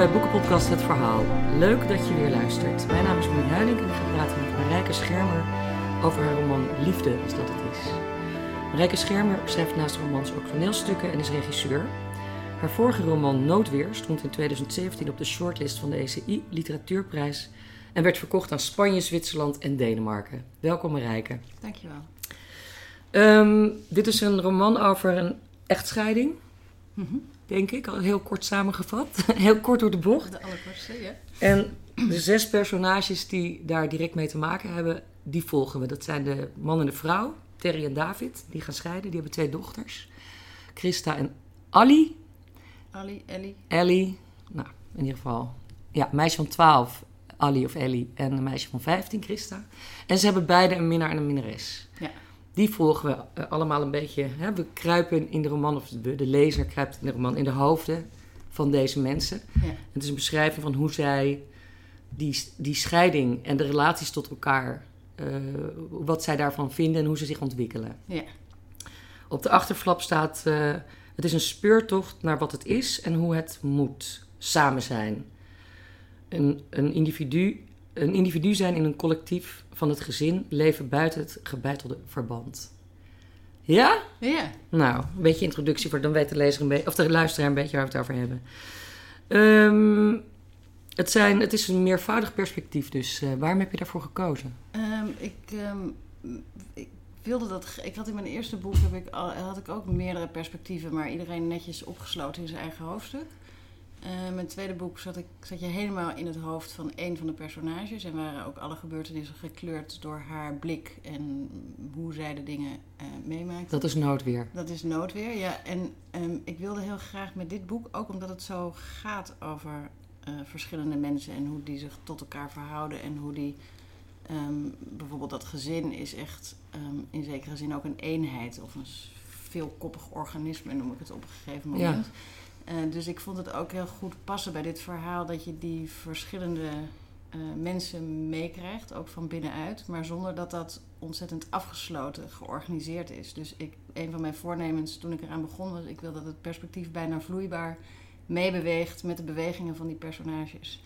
bij Boekenpodcast Het Verhaal. Leuk dat je weer luistert. Mijn naam is Marien Huiling en ik ga praten met Marijke Schermer over haar roman Liefde, als dat het is. Marijke Schermer schrijft naast romans ook toneelstukken en is regisseur. Haar vorige roman Noodweer stond in 2017 op de shortlist van de ECI Literatuurprijs en werd verkocht aan Spanje, Zwitserland en Denemarken. Welkom Marijke. Dankjewel. Um, dit is een roman over een echtscheiding. Mm denk ik. Al heel kort samengevat. heel kort door de bocht. De allerkortste, ja. En de zes personages die daar direct mee te maken hebben, die volgen we. Dat zijn de man en de vrouw, Terry en David. Die gaan scheiden. Die hebben twee dochters. Christa en Ali. Ali, Ellie. Ellie. Nou, in ieder geval. Ja, meisje van 12, Ali of Ellie. En een meisje van 15, Christa. En ze hebben beide een minnaar en een minnares. Ja die volgen we eh, allemaal een beetje. Hè? We kruipen in de roman, of de, de, lezer kruipt in de roman, in de hoofden van deze mensen. Ja. Het is een beschrijving van hoe zij die, die scheiding en de relaties tot elkaar, uh, wat zij daarvan vinden en hoe ze zich ontwikkelen. Ja. Op de achterflap staat: uh, Het is een speurtocht naar wat het is en hoe het moet samen zijn. Een, een individu een individu zijn in een collectief van het gezin, leven buiten het gebeitelde verband. Ja? Ja. Nou, een beetje introductie voor, dan weet de lezer een beetje, of de luisteraar een beetje waar we het over hebben. Um, het, zijn, het is een meervoudig perspectief, dus uh, waarom heb je daarvoor gekozen? Um, ik, um, ik wilde dat. Ik had in mijn eerste boek heb ik al, had ik ook meerdere perspectieven, maar iedereen netjes opgesloten in zijn eigen hoofdstuk. Uh, mijn tweede boek zat, ik, zat je helemaal in het hoofd van één van de personages. En waren ook alle gebeurtenissen gekleurd door haar blik en hoe zij de dingen uh, meemaakte. Dat is noodweer. Dat is noodweer, ja. En um, ik wilde heel graag met dit boek, ook omdat het zo gaat over uh, verschillende mensen en hoe die zich tot elkaar verhouden en hoe die. Um, bijvoorbeeld dat gezin is echt um, in zekere zin ook een eenheid of een veelkoppig organisme, noem ik het op een gegeven moment. Ja. Uh, dus ik vond het ook heel goed passen bij dit verhaal dat je die verschillende uh, mensen meekrijgt, ook van binnenuit, maar zonder dat dat ontzettend afgesloten georganiseerd is. Dus ik, een van mijn voornemens toen ik eraan begon was, ik wil dat het perspectief bijna vloeibaar meebeweegt met de bewegingen van die personages.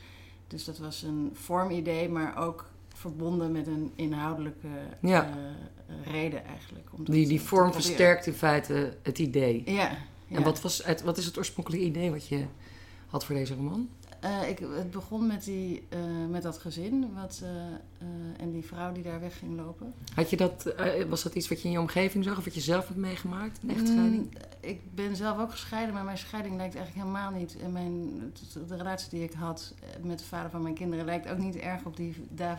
Dus dat was een vormidee, maar ook verbonden met een inhoudelijke ja. uh, reden eigenlijk. Om die die vorm versterkt in feite het idee. Ja, en wat, was het, wat is het oorspronkelijke idee wat je had voor deze roman? Uh, ik, het begon met, die, uh, met dat gezin wat, uh, en die vrouw die daar weg ging lopen. Had je dat, was dat iets wat je in je omgeving zag of wat je zelf hebt meegemaakt? Een echtscheiding? Mm, ik ben zelf ook gescheiden, maar mijn scheiding lijkt eigenlijk helemaal niet. En mijn, de relatie die ik had met de vader van mijn kinderen lijkt ook niet erg op die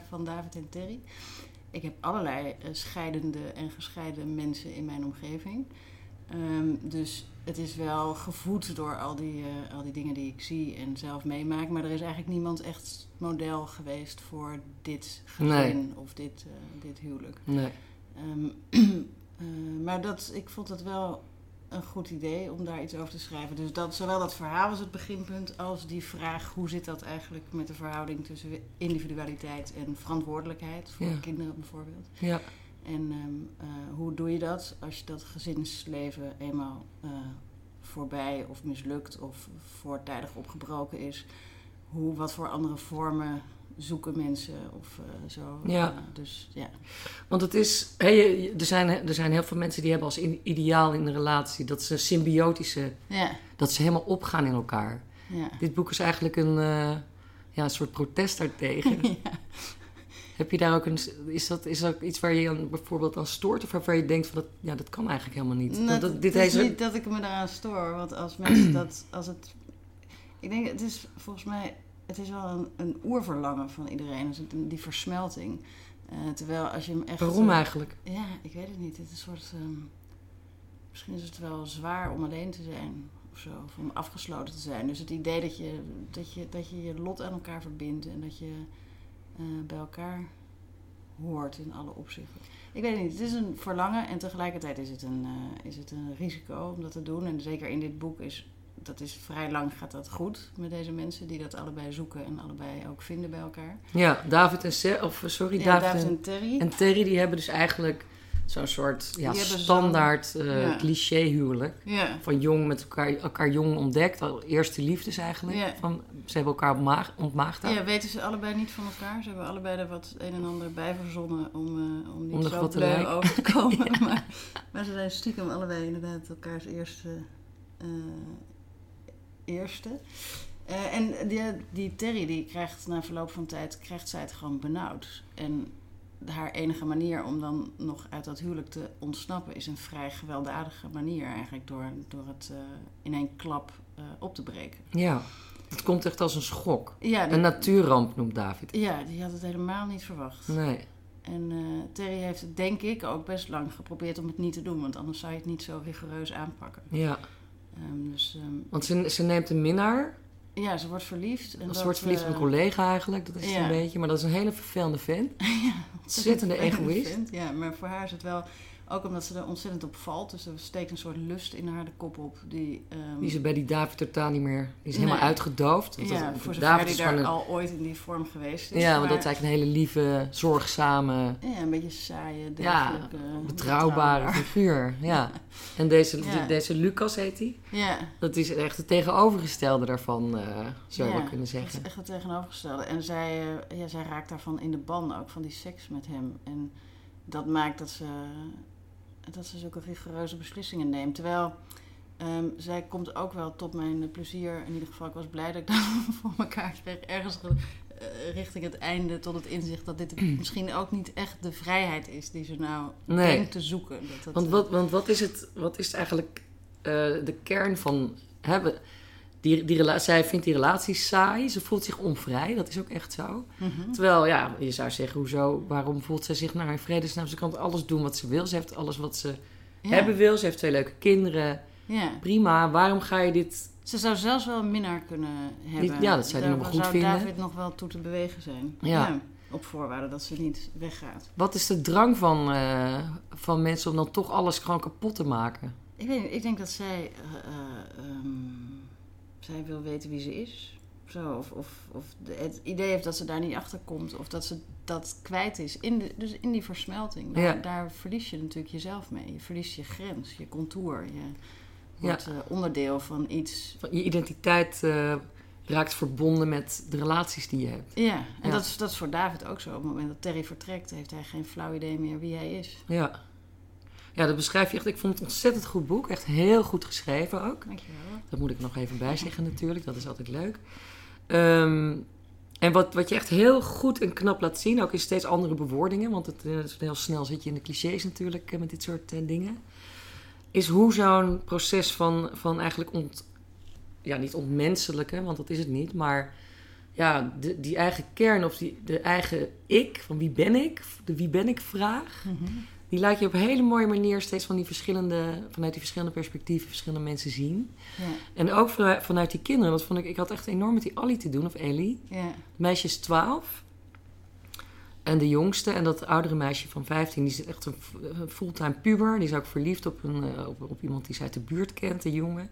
van David en Terry. Ik heb allerlei scheidende en gescheiden mensen in mijn omgeving. Um, dus het is wel gevoed door al die, uh, al die dingen die ik zie en zelf meemaak. Maar er is eigenlijk niemand echt model geweest voor dit gezin nee. of dit, uh, dit huwelijk. Nee. Um, uh, maar dat, ik vond het wel een goed idee om daar iets over te schrijven. Dus dat, zowel dat verhaal was het beginpunt als die vraag... hoe zit dat eigenlijk met de verhouding tussen individualiteit en verantwoordelijkheid... voor ja. kinderen bijvoorbeeld. Ja. En um, uh, hoe doe je dat als je dat gezinsleven eenmaal uh, voorbij of mislukt of voortijdig opgebroken is? Hoe, wat voor andere vormen zoeken mensen of uh, zo? Ja. dus ja. Want het is, hey, er, zijn, er zijn heel veel mensen die hebben als ideaal in een relatie dat ze symbiotische, ja. dat ze helemaal opgaan in elkaar. Ja. Dit boek is eigenlijk een, ja, een soort protest daartegen. ja. Heb je daar ook een. Is dat, is dat iets waar je dan bijvoorbeeld aan stoort? Of waarvan je denkt van dat, ja, dat kan eigenlijk helemaal niet? Nou, dat, dit het is deze... niet dat ik me daaraan stoor. Want als mensen dat. Als het, ik denk, het is volgens mij. Het is wel een, een oerverlangen van iedereen. Dus die versmelting. Uh, terwijl als je hem echt. Waarom eigenlijk? Ja, ik weet het niet. Het is een soort. Um, misschien is het wel zwaar om alleen te zijn. Of zo. Of om afgesloten te zijn. Dus het idee dat je dat je, dat je, je lot aan elkaar verbindt. En dat je uh, bij elkaar hoort in alle opzichten. Ik weet het niet, het is een verlangen en tegelijkertijd is het een, uh, is het een risico om dat te doen. En zeker in dit boek is dat is vrij lang gaat dat goed met deze mensen die dat allebei zoeken en allebei ook vinden bij elkaar. Ja, David en of sorry, ja, David, David en Terry. En Terry die hebben dus eigenlijk zo'n soort ja, standaard Ja. cliché huwelijk. Ja. Van jong met elkaar, elkaar jong ontdekt. Al Eerste liefdes eigenlijk. Van, ze hebben elkaar ontmaagd. ja, weten ze allebei niet van elkaar. Ze hebben allebei er wat een en ander bij verzonnen om, eh, om niet Om zo bleu over te komen. maar, maar ze zijn stiekem allebei inderdaad elkaars eerste. eh, eerste. En die, die Terry die krijgt na verloop van tijd krijgt zij het gewoon benauwd. En haar enige manier om dan nog uit dat huwelijk te ontsnappen is een vrij gewelddadige manier eigenlijk door, door het eh, in één klap eh, op te breken. Ja, het komt echt als een schok. Ja, die, Een natuurramp noemt David. ja, die had het helemaal niet verwacht. Nee. En eh, Terry heeft het denk ik ook best lang geprobeerd om het niet te doen, want anders zou je het niet zo rigoureus aanpakken. Ja, Ehm, dus ehm, want ze, ze neemt een minnaar. ja, ze wordt verliefd. En Ze dat, wordt verliefd op een collega eigenlijk. Dat is het ja. een beetje. Maar dat is een hele vervelende vent. ja, Ontzettende egoïst. Ja, maar voor haar is het wel, ook omdat ze er ontzettend op valt, dus er steekt een soort lust in haar de kop op. Die, ehm, Die is bij die David totaal niet meer. Die is helemaal uitgedoofd. Want ja, dat- voor zover David die is gewoon daar een, al ooit in die vorm geweest is. Ja, want dat is eigenlijk een hele lieve, zorgzame, Ja, een beetje saaie, Ja, degelijke, betrouwbare figuur. Ja. En deze, Ja. deze Lucas heet hij. Ja, Dat is echt het tegenovergestelde daarvan, eh, zou je Ja, wel kunnen Dat is zeggen. echt het tegenovergestelde. En zij, eh, ja, zij raakt daarvan in de ban ook, van die seks met hem. En dat maakt dat ze, dat ze zulke rigoureuze beslissingen neemt. Terwijl ehm, zij komt ook wel tot mijn plezier. In ieder geval, ik was blij dat ik dat voor elkaar kreeg. Ergens ge- eh, richting het einde tot het inzicht dat dit misschien ook niet echt de vrijheid is die ze nou Nee. denkt te zoeken. Dat dat, Want eh, wat, want wat is het, wat is eigenlijk eh, de kern van hebben? Die, die zij vindt die relaties saai, ze voelt zich onvrij, dat is ook echt zo. mhm. Terwijl, ja, je zou zeggen, hoezo, waarom voelt zij zich naar in vredesnaam? Ze kan alles doen wat ze wil, ze heeft alles wat ze Ja, hebben wil, ze heeft twee leuke kinderen, ja. prima. Waarom ga je dit... Ze zou zelfs wel een minnaar kunnen hebben. ja, dat zou die Daar nog wel goed zou vinden. David nog wel toe te bewegen zijn. Ja. Op voorwaarde dat ze niet weggaat. Wat is de drang van, eh, van mensen om dan toch alles gewoon kapot te maken? Ik weet niet, ik denk dat zij... eh, eh, ehm, zij wil weten wie ze is. Zo, of of, of het idee heeft dat ze daar niet achter komt. Of dat ze dat kwijt is. In de, dus in die versmelting. Daar, Ja. daar verlies je natuurlijk jezelf mee. Je verliest je grens, je contour. Je Ja. wordt eh, onderdeel van iets Van Je identiteit eh, raakt verbonden met de relaties die je hebt. Ja, en Ja. Dat, is, dat is voor David ook zo. Op het moment dat Terry vertrekt, heeft hij geen flauw idee meer wie hij is. Ja. Ja, dat beschrijf je echt. Ik vond het een ontzettend goed boek. Echt heel goed geschreven ook. Dankjewel. Dat moet ik nog even bijzeggen natuurlijk. Dat is altijd leuk. Ehm, en wat, wat je echt heel goed en knap laat zien, ook in steeds andere bewoordingen, want het, eh, is heel snel zit je in de clichés natuurlijk eh, met dit soort eh, dingen, is hoe zo'n proces van, van eigenlijk ont, ja, niet ontmenselijke, want dat is het niet, maar ja, de, die eigen kern of die, de eigen ik, van wie ben ik, de wie ben ik vraag, die laat je op een hele mooie manier steeds van die verschillende, vanuit die verschillende perspectieven, verschillende mensen zien. Ja, En ook vanuit, vanuit die kinderen. Dat vond ik, ik had echt enorm met die Ali te doen, of Ellie. ja, Het meisje is 12. En de jongste, en dat oudere meisje van 15, die is echt een fulltime puber. Die is ook verliefd op, een, eh, op, op iemand die ze uit de buurt kent, een jongen.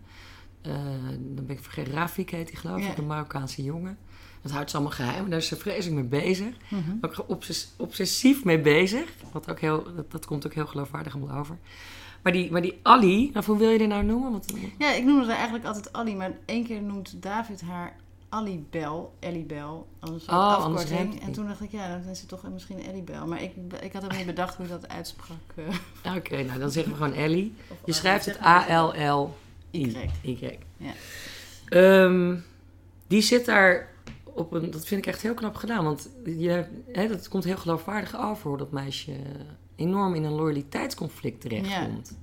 Eh, dan ben ik vergeten, Rafik heet die geloof ik, Ja. een Marokkaanse jongen. Dat houdt ze allemaal geheim, daar is ze vreselijk mee bezig. Mhm. Ook obses- obsessief mee bezig. Wat ook heel, dat, dat komt ook heel geloofwaardig allemaal over. Maar die, maar die Ali, nou, hoe wil je die nou noemen? Want, ja, ik noemde haar eigenlijk altijd Ali, maar één keer noemt David haar Ali Bel, Ellie Bel, als een Oh, afkorting. En toen dacht ik, ja, dan is het toch misschien Ellie Bel. Maar ik, ik had helemaal niet bedacht hoe dat uitsprak. eh, Oké, nou dan zeggen we gewoon Ellie. Je schrijft het. A-L-L-I. Y. Y. Ja. Ehm, die zit daar op een... Dat vind ik echt heel knap gedaan. Want je, hè, dat komt heel geloofwaardig over hoe dat meisje enorm in een loyaliteitsconflict terechtkomt.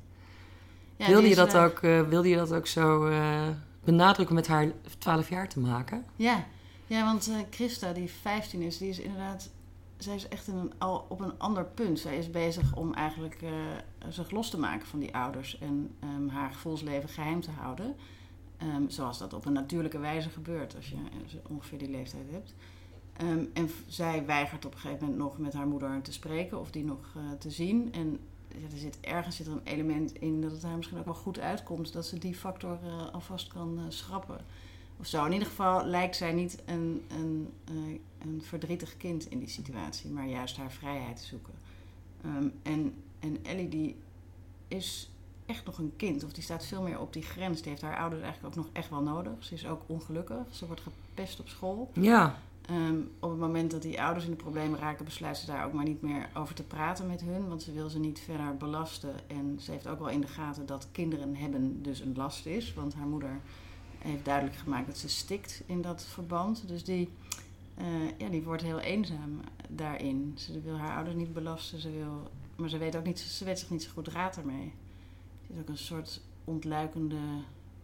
Ja, wilde, je dat ook, eh, wilde je dat ook zo eh, benadrukken met haar 12 jaar te maken? Ja, ja want eh, Christa, die 15 is, die is inderdaad. Zij is echt in een, al op een ander punt. Zij is bezig om eigenlijk eh, zich los te maken van die ouders en ehm, haar gevoelsleven geheim te houden. Ehm, zoals dat op een natuurlijke wijze gebeurt als je ongeveer die leeftijd hebt. Ehm, en zij weigert op een gegeven moment nog met haar moeder te spreken of die nog eh, te zien. En ja, er zit, ergens zit er een element in dat het haar misschien ook wel goed uitkomt dat ze die factor eh, alvast kan schrappen of zo. In ieder geval lijkt zij niet een, een, een verdrietig kind in die situatie, maar juist haar vrijheid te zoeken. Ehm, en en Ellie die is echt nog een kind. Of die staat veel meer op die grens. Die heeft haar ouders eigenlijk ook nog echt wel nodig. Ze is ook ongelukkig. Ze wordt gepest op school. Ja, Ehm, op het moment dat die ouders in de problemen raken, besluit ze daar ook maar niet meer over te praten met hun. Want ze wil ze niet verder belasten. En ze heeft ook wel in de gaten dat kinderen hebben dus een last is. Want haar moeder heeft duidelijk gemaakt dat ze stikt in dat verband. Dus die, eh, ja, die wordt heel eenzaam daarin. Ze wil haar ouders niet belasten. Ze wil, maar ze weet ook niet, ze weet zich niet zo goed raad ermee. Er is ook een soort ontluikende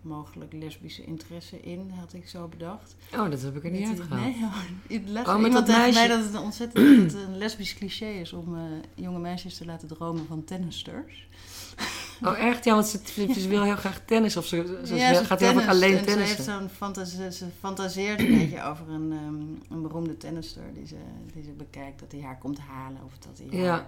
mogelijk lesbische interesse in, had ik zo bedacht. oh, dat heb ik er niet uitgehaald. Nee, les, Oh, iemand dat tegen meisje. mij dat het een ontzettend dat het een lesbisch cliché is om eh, jonge meisjes te laten dromen van tennisters. Oh, echt? Ja, want ze, ze wil heel graag tennis. Of ze, ze, Ja, ze ze gaat heel vaak tennist alleen en Ze, heeft zo'n fantasie, ze fantaseert een beetje over een, ehm, een beroemde tennister die ze, die ze bekijkt. Dat hij haar komt halen of dat hij Ja. haar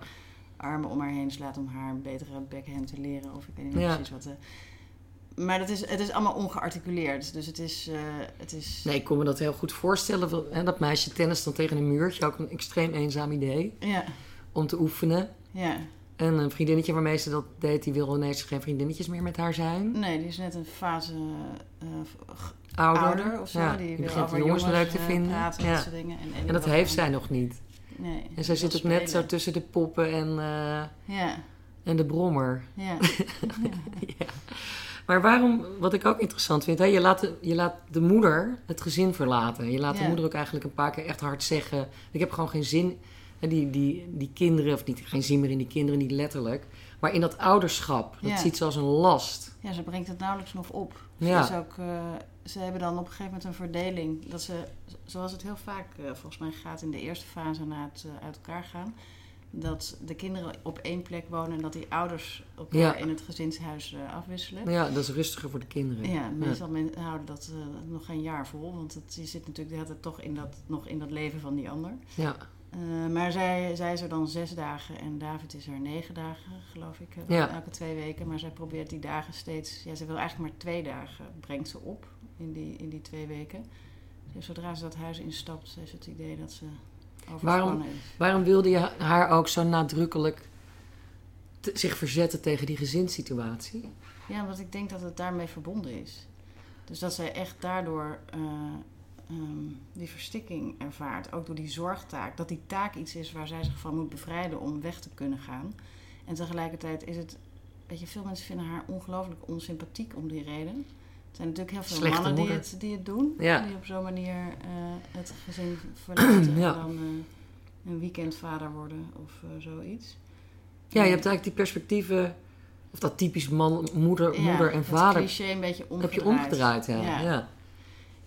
armen om haar heen slaat om haar een betere backhand te leren. Of ik weet niet Ja. precies wat. eh. maar dat is, het is allemaal ongearticuleerd. Dus het is... eh, het is Nee, ik kon me dat heel goed voorstellen. hè, Dat meisje tennis dan tegen een muurtje. Ook een extreem eenzaam idee Ja, om te oefenen. ja. En een vriendinnetje waarmee ze dat deed, die wil ineens geen vriendinnetjes meer met haar zijn. Nee, die is net een fase g- Ouder. ouder of zo. Ja, die, die begint de jongens leuk te eh, vinden. praten Ja. dat soort dingen. En, En dat heeft zij nog niet. Nee. En zij zit ook net zo tussen de poppen en, eh, Ja, en de brommer. ja. Ja. Maar waarom, wat ik ook interessant vind, hè, je, laat de, je laat de moeder het gezin verlaten. Je laat de moeder ook eigenlijk een paar keer echt hard zeggen: Ik heb gewoon geen zin. Die, die, die kinderen, of niet, geen zin meer in die kinderen, niet letterlijk. Maar in dat ouderschap, dat Ja. ziet ze als een last. ja, ze brengt het nauwelijks nog op. Ze, Ja. is ook, eh, ze hebben dan op een gegeven moment een verdeling. Dat ze, zoals het heel vaak eh, volgens mij gaat in de eerste fase na het eh, uit elkaar gaan. Dat de kinderen op één plek wonen en dat die ouders elkaar Ja. in het gezinshuis afwisselen. Ja, dat is rustiger voor de kinderen. Ja, meestal men, houden dat nog geen jaar vol. Want het, je zit natuurlijk de hele tijd toch in dat, nog in dat leven van die ander. Ja, Eh, maar zij, zij is er dan zes dagen en David is er negen dagen, geloof ik, eh, Ja. elke twee weken. Maar zij probeert die dagen steeds... Ja, ze wil eigenlijk maar twee dagen, brengt ze op in die, in die twee weken. Dus zodra ze dat huis instapt, heeft ze het idee dat ze overspannen is. Waarom wilde je haar ook zo nadrukkelijk zich verzetten tegen die gezinssituatie? Ja, want ik denk dat het daarmee verbonden is. Dus dat zij echt daardoor eh, ehm, die verstikking ervaart. Ook door die zorgtaak. Dat die taak iets is waar zij zich van moet bevrijden om weg te kunnen gaan. En tegelijkertijd is het... Weet je, veel mensen vinden haar ongelooflijk onsympathiek om die reden. Er zijn natuurlijk heel veel Slechte mannen die het, die het doen. Ja. Die op zo'n manier eh, het gezin verlaten. Ja. En dan eh, een weekendvader worden of eh, zoiets. Ja, je hebt eigenlijk die perspectieven, of dat typisch man, moeder, Ja, moeder en vader, cliché een beetje heb je omgedraaid. Ja. Ja.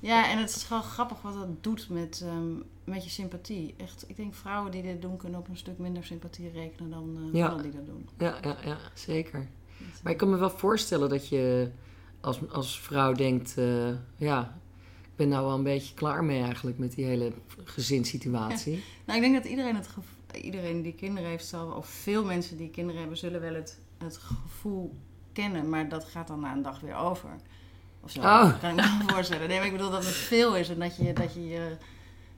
Ja. En het is gewoon grappig wat dat doet met, ehm, met je sympathie. Echt, ik denk vrouwen die dit doen kunnen op een stuk minder sympathie rekenen dan Ja. mannen die dat doen. Ja, ja, ja, zeker. Maar ik kan me wel voorstellen dat je als, als vrouw denkt, eh, ja, ik ben nou wel een beetje klaar mee eigenlijk met die hele gezinssituatie. Nou, ik denk dat iedereen, het iedereen die kinderen heeft, zal, of veel mensen die kinderen hebben, zullen wel het, het gevoel kennen. Maar dat gaat dan na een dag weer over. Of zo, Oh. kan ik me voorstellen. Nee, maar ik bedoel dat het veel is en dat je dat je, je,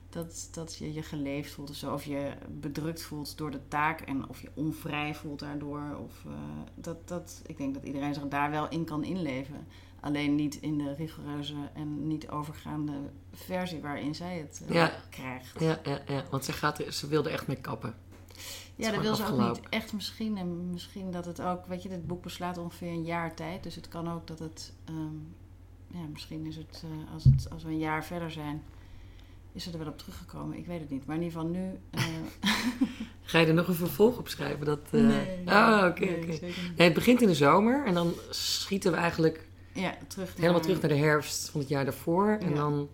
dat, dat je je geleefd voelt of zo. Of je bedrukt voelt door de taak en of je onvrij voelt daardoor. Of, eh, dat, dat, ik denk dat iedereen zich daar wel in kan inleven. Alleen niet in de rigoureuze en niet overgaande versie waarin zij het eh, Ja. krijgt. Ja, ja, ja, want ze, gaat er, ze wilde echt mee kappen. Ja, dat wil ze ook niet echt misschien. En misschien dat het ook, weet je, dit boek beslaat ongeveer een jaar tijd. Dus het kan ook dat het, ehm, ja, misschien is het, eh, als het, als we een jaar verder zijn, is het er wel op teruggekomen. Ik weet het niet. Maar in ieder geval nu. eh, Ga je er nog een vervolg op schrijven? Dat, eh, nee, Oh, oké, nee. Nee, het begint in de zomer en dan schieten we eigenlijk Ja, terug helemaal terug naar de herfst van het jaar daarvoor. En Ja. dan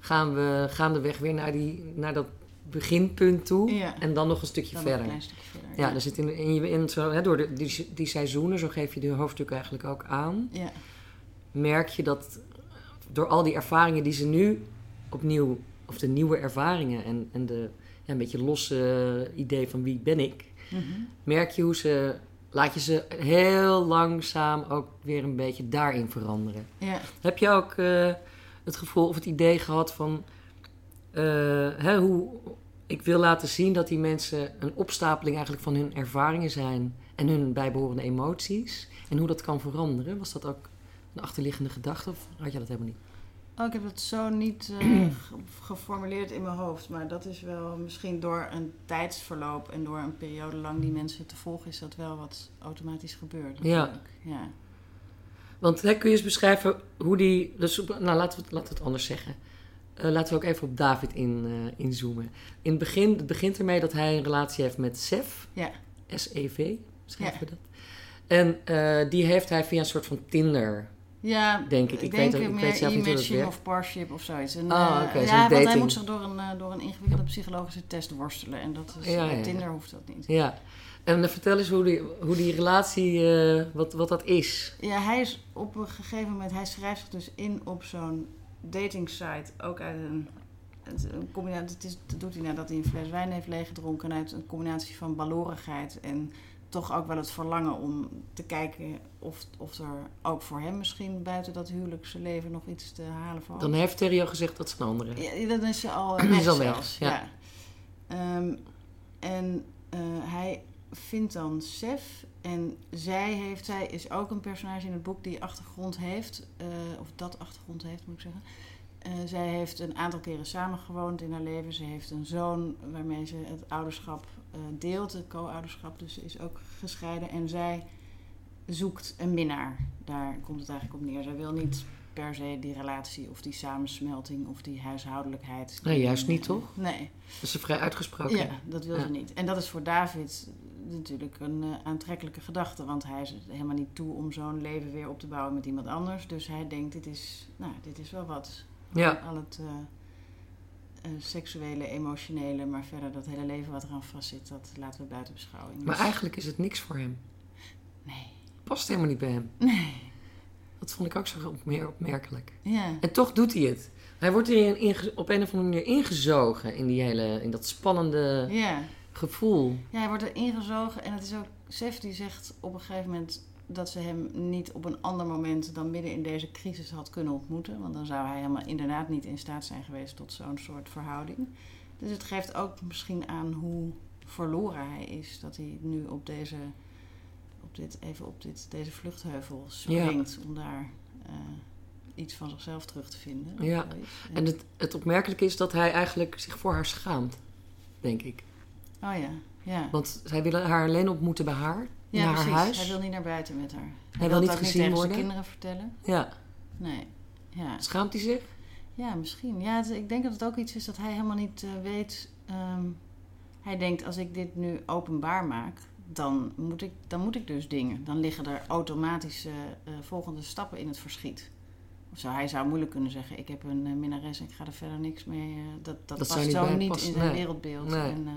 gaan we gaandeweg weer naar, die, naar dat beginpunt toe. Ja. En dan nog een stukje Dan verder. een klein stukje verder. Ja, er zit in, in, je- in zo, hè, door de, die, die seizoenen, zo geef je de hoofdstuk eigenlijk ook aan, Ja, merk je dat door al die ervaringen die ze nu opnieuw, of de nieuwe ervaringen en, en de ja, een beetje losse idee van wie ben ik, Mhm. merk je hoe ze, laat je ze heel langzaam ook weer een beetje daarin veranderen. ja. Heb je ook eh, het gevoel of het idee gehad van eh, hè, hoe ik wil laten zien dat die mensen een opstapeling eigenlijk van hun ervaringen zijn en hun bijbehorende emoties. En hoe dat kan veranderen. Was dat ook een achterliggende gedachte of had je dat helemaal niet? Oh, ik heb het zo niet eh, ge- geformuleerd in mijn hoofd. Maar dat is wel misschien door een tijdsverloop en door een periode lang die mensen te volgen, is dat wel wat automatisch gebeurt. Ja. ja. Want hè, kun je eens beschrijven hoe die... Dus, nou, laten we, laten we het anders zeggen. Eh, laten we ook even op David in, eh, inzoomen. In het begin het begint ermee dat hij een relatie heeft met Sef. Ja. S-E-V, schrijven Ja. we dat. En die heeft hij via een soort van Tinder... Ja, Denk ik. Ik weet ook- ik meer weet zelf niet hoe dat e-matching werkt. of parship of zoiets. En, Oh, eh, oké, ja, want hij moet zich door een, eh, door een ingewikkelde psychologische test worstelen. En dat is, Ja. Tinder hoeft dat niet. Ja. En eh, vertel eens hoe die, hoe die relatie... eh, wat, wat dat is. Ja, hij is op een gegeven moment, hij schrijft zich dus in op zo'n dating site. Ook uit een, een combinatie, het is, dat doet hij nadat hij een fles wijn heeft leeggedronken. Uit een combinatie van balorigheid en toch ook wel het verlangen om te kijken of, of er ook voor hem misschien buiten dat huwelijkse leven nog iets te halen valt. Dan heeft Terry al gezegd dat ze een andere... Ja, dan is ze al Is weg al weg, zelfs, ja. ja. Ehm, en eh, hij vindt dan Sef. En zij, heeft, zij is ook een personage in het boek die achtergrond heeft. eh, of dat achtergrond heeft, moet ik zeggen. Eh, zij heeft een aantal keren samengewoond in haar leven. Ze heeft een zoon waarmee ze het ouderschap deelt. Het co-ouderschap. Dus is ook gescheiden. En zij zoekt een minnaar. Daar komt het eigenlijk op neer. Zij wil niet per se die relatie of die samensmelting of die huishoudelijkheid. Nee, juist niet, toch? Nee. Dat is vrij uitgesproken. Ja, dat wil Ja. ze niet. En dat is voor David natuurlijk een eh, aantrekkelijke gedachte. Want hij is helemaal niet toe om zo'n leven weer op te bouwen met iemand anders. Dus hij denkt, dit is, nou, dit is wel wat. Ja. Al het eh, seksuele, emotionele, maar verder dat hele leven wat eraan vastzit, dat laten we buiten beschouwing. Maar Dus- eigenlijk is het niks voor hem. Nee. Past helemaal niet bij hem. Nee. Dat vond ik ook zo opmer- opmerkelijk. Ja. En toch doet hij het. Hij wordt erin inge- op een of andere manier ingezogen in, die hele, in dat spannende Ja. gevoel. Ja, hij wordt er ingezogen en het is ook Sef die zegt op een gegeven moment dat ze hem niet op een ander moment dan midden in deze crisis had kunnen ontmoeten. Want dan zou hij helemaal inderdaad niet in staat zijn geweest tot zo'n soort verhouding. Dus het geeft ook misschien aan hoe verloren hij is. Dat hij nu op deze, op dit, even op dit, deze vluchtheuvel springt om daar eh, iets van zichzelf terug te vinden. Ja. En het, het opmerkelijke is dat hij eigenlijk zich voor haar schaamt, denk ik. Oh ja, ja. Want zij willen haar alleen ontmoeten bij haar, Ja, haar precies. huis. Hij wil niet naar buiten met haar. Hij wil niet gezien worden. zijn kinderen vertellen. Ja, Nee. Ja, schaamt hij zich? ja misschien. Ja, het- ik denk dat het ook iets is dat hij helemaal niet eh, weet. ehm, hij denkt, als ik dit nu openbaar maak, dan moet ik, dan moet ik dus dingen. Dan liggen er automatische eh, volgende stappen in het verschiet. Of zo. Hij zou moeilijk kunnen zeggen, ik heb een eh, minnares en ik ga er verder niks mee. dat dat, past zo niet in zijn nee. wereldbeeld. Nee. En,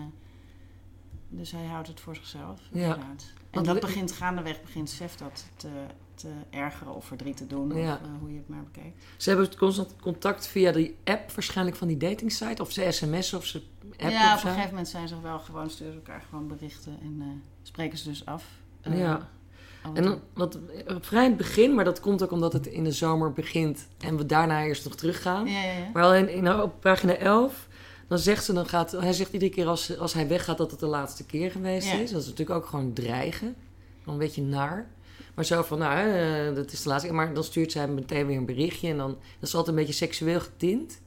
dus hij houdt het voor zichzelf, Ja. En dat begint gaandeweg, begint Sef dat te, te ergeren of verdriet te doen. Ja. Of eh, hoe je het maar bekijkt. Ze hebben constant contact via die app, waarschijnlijk van die datingsite. Of ze sms of ze app ja, op zo. een gegeven moment zijn ze wel gewoon, sturen ze elkaar gewoon berichten en eh, spreken ze dus af. Eh, Ja. en dan, wat, vrij in het begin, maar dat komt ook omdat het in de zomer begint en we daarna eerst nog teruggaan. ja, ja, ja. Maar alleen in, op pagina 11, dan zegt ze, dan gaat, hij zegt iedere keer als, als hij weggaat dat het de laatste keer geweest Ja. is. Dat is natuurlijk ook gewoon dreigen. Een beetje naar. Maar zo van, nou, eh, dat is de laatste keer. Maar dan stuurt zij hem meteen weer een berichtje. En dan dat is altijd een beetje seksueel getint.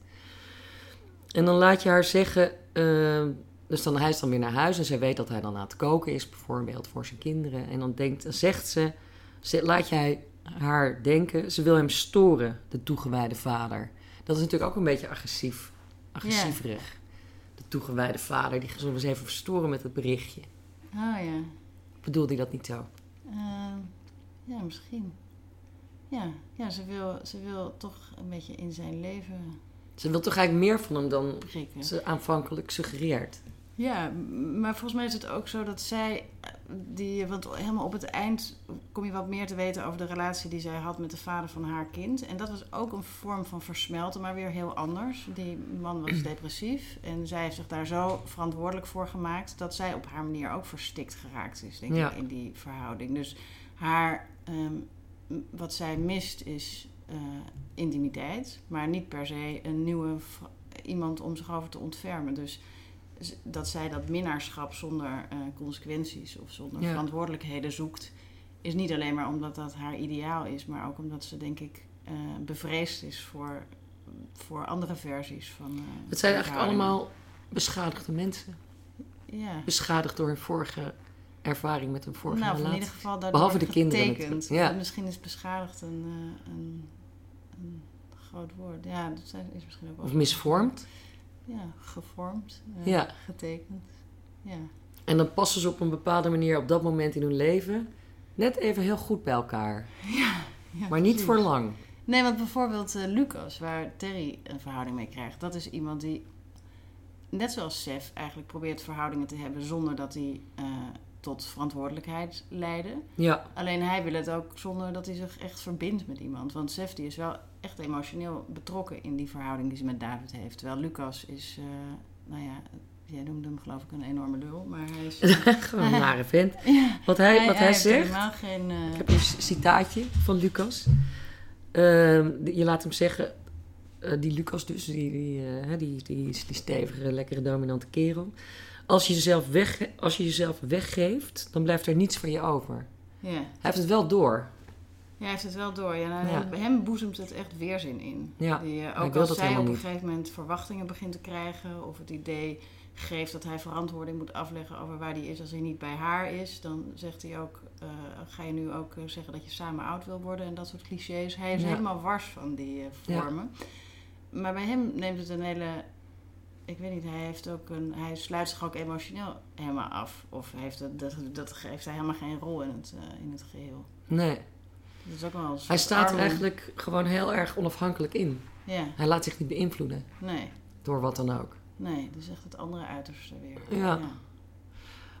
En dan laat je haar zeggen... eh, dus dan, hij is dan weer naar huis en zij weet dat hij dan aan het koken is, bijvoorbeeld voor zijn kinderen. En dan, denkt, dan zegt ze, ze, laat jij haar denken, ze wil hem storen, de toegewijde vader. Dat is natuurlijk ook een beetje agressief, agressieverig. De toegewijde vader, die zullen we eens even verstoren met het berichtje. Oh ja. Bedoelde hij dat niet zo? Ehm, ja, misschien. Ja, ja ze, wil, ze wil toch een beetje in zijn leven Ze wil toch eigenlijk meer van hem dan prikken. ze aanvankelijk suggereert. Ja, maar volgens mij is het ook zo dat zij, die, want helemaal op het eind kom je wat meer te weten over de relatie die zij had met de vader van haar kind. En dat was ook een vorm van versmelten, maar weer heel anders. Die man was depressief en zij heeft zich daar zo verantwoordelijk voor gemaakt dat zij op haar manier ook verstikt geraakt is, denk Ja. ik, in die verhouding. Dus haar, ehm, wat zij mist is eh, intimiteit, maar niet per se een nieuwe iemand om zich over te ontfermen. Dus dat zij dat minnaarschap zonder eh, consequenties of zonder Ja. verantwoordelijkheden zoekt, is niet alleen maar omdat dat haar ideaal is, maar ook omdat ze denk ik eh, bevreesd is voor, voor andere versies van. eh, Het zijn eigenlijk allemaal beschadigde mensen. Ja. Beschadigd door hun vorige ervaring met een vorige nou, of in relatie. ieder geval Behalve de kinderen getekend. natuurlijk, ja. Misschien is beschadigd een, een, een groot woord. Ja, dat zijn- is misschien ook wel... Of misvormd. Ja, gevormd. eh, Ja. Getekend. Ja. En dan passen ze op een bepaalde manier op dat moment in hun leven net even heel goed bij elkaar. ja Maar niet precies. voor lang. Nee, want bijvoorbeeld eh, Lucas, waar Terry een verhouding mee krijgt, dat is iemand die, net zoals Sef, eigenlijk probeert verhoudingen te hebben zonder dat die eh, tot verantwoordelijkheid leiden. Ja, Alleen hij wil het ook zonder dat hij zich echt verbindt met iemand. Want Sef die is wel echt emotioneel betrokken in die verhouding die ze met David heeft. Terwijl Lucas is, eh, nou ja, jij noemde hem geloof ik een enorme lul, maar hij is... gewoon een nare vent. ja, Wat hij, wat hij zegt, helemaal geen... eh, ik heb een citaatje van Lucas. Ehm, je laat hem zeggen, eh, die Lucas dus, die, die, die, die, die stevige, lekkere, dominante kerel. Als je, jezelf weg, als je jezelf weggeeft, dan blijft er niets van je over. ja. Hij heeft het wel door. Ja, hij heeft het wel door. Ja, nou, Ja. Hem, boezemt het echt weerzin in. Ja, Die, eh, ook als zij op een gegeven moment verwachtingen begint te krijgen... of het idee geeft dat hij verantwoording moet afleggen over waar hij is als hij niet bij haar is... dan zegt hij ook, eh, ga je nu ook eh, zeggen dat je samen oud wil worden... en dat soort clichés. Hij is Ja. helemaal wars van die vormen. Maar bij hem neemt het een hele... Ik weet niet, hij, heeft ook een, hij sluit zich ook emotioneel helemaal af. Of heeft het, dat, dat geeft hij helemaal geen rol in het, in het geheel. Nee, Dat is ook wel hij staat er eigenlijk gewoon heel erg onafhankelijk in. Ja, Hij laat zich niet beïnvloeden nee. door wat dan ook. Nee, dus echt het andere uiterste weer. Ja.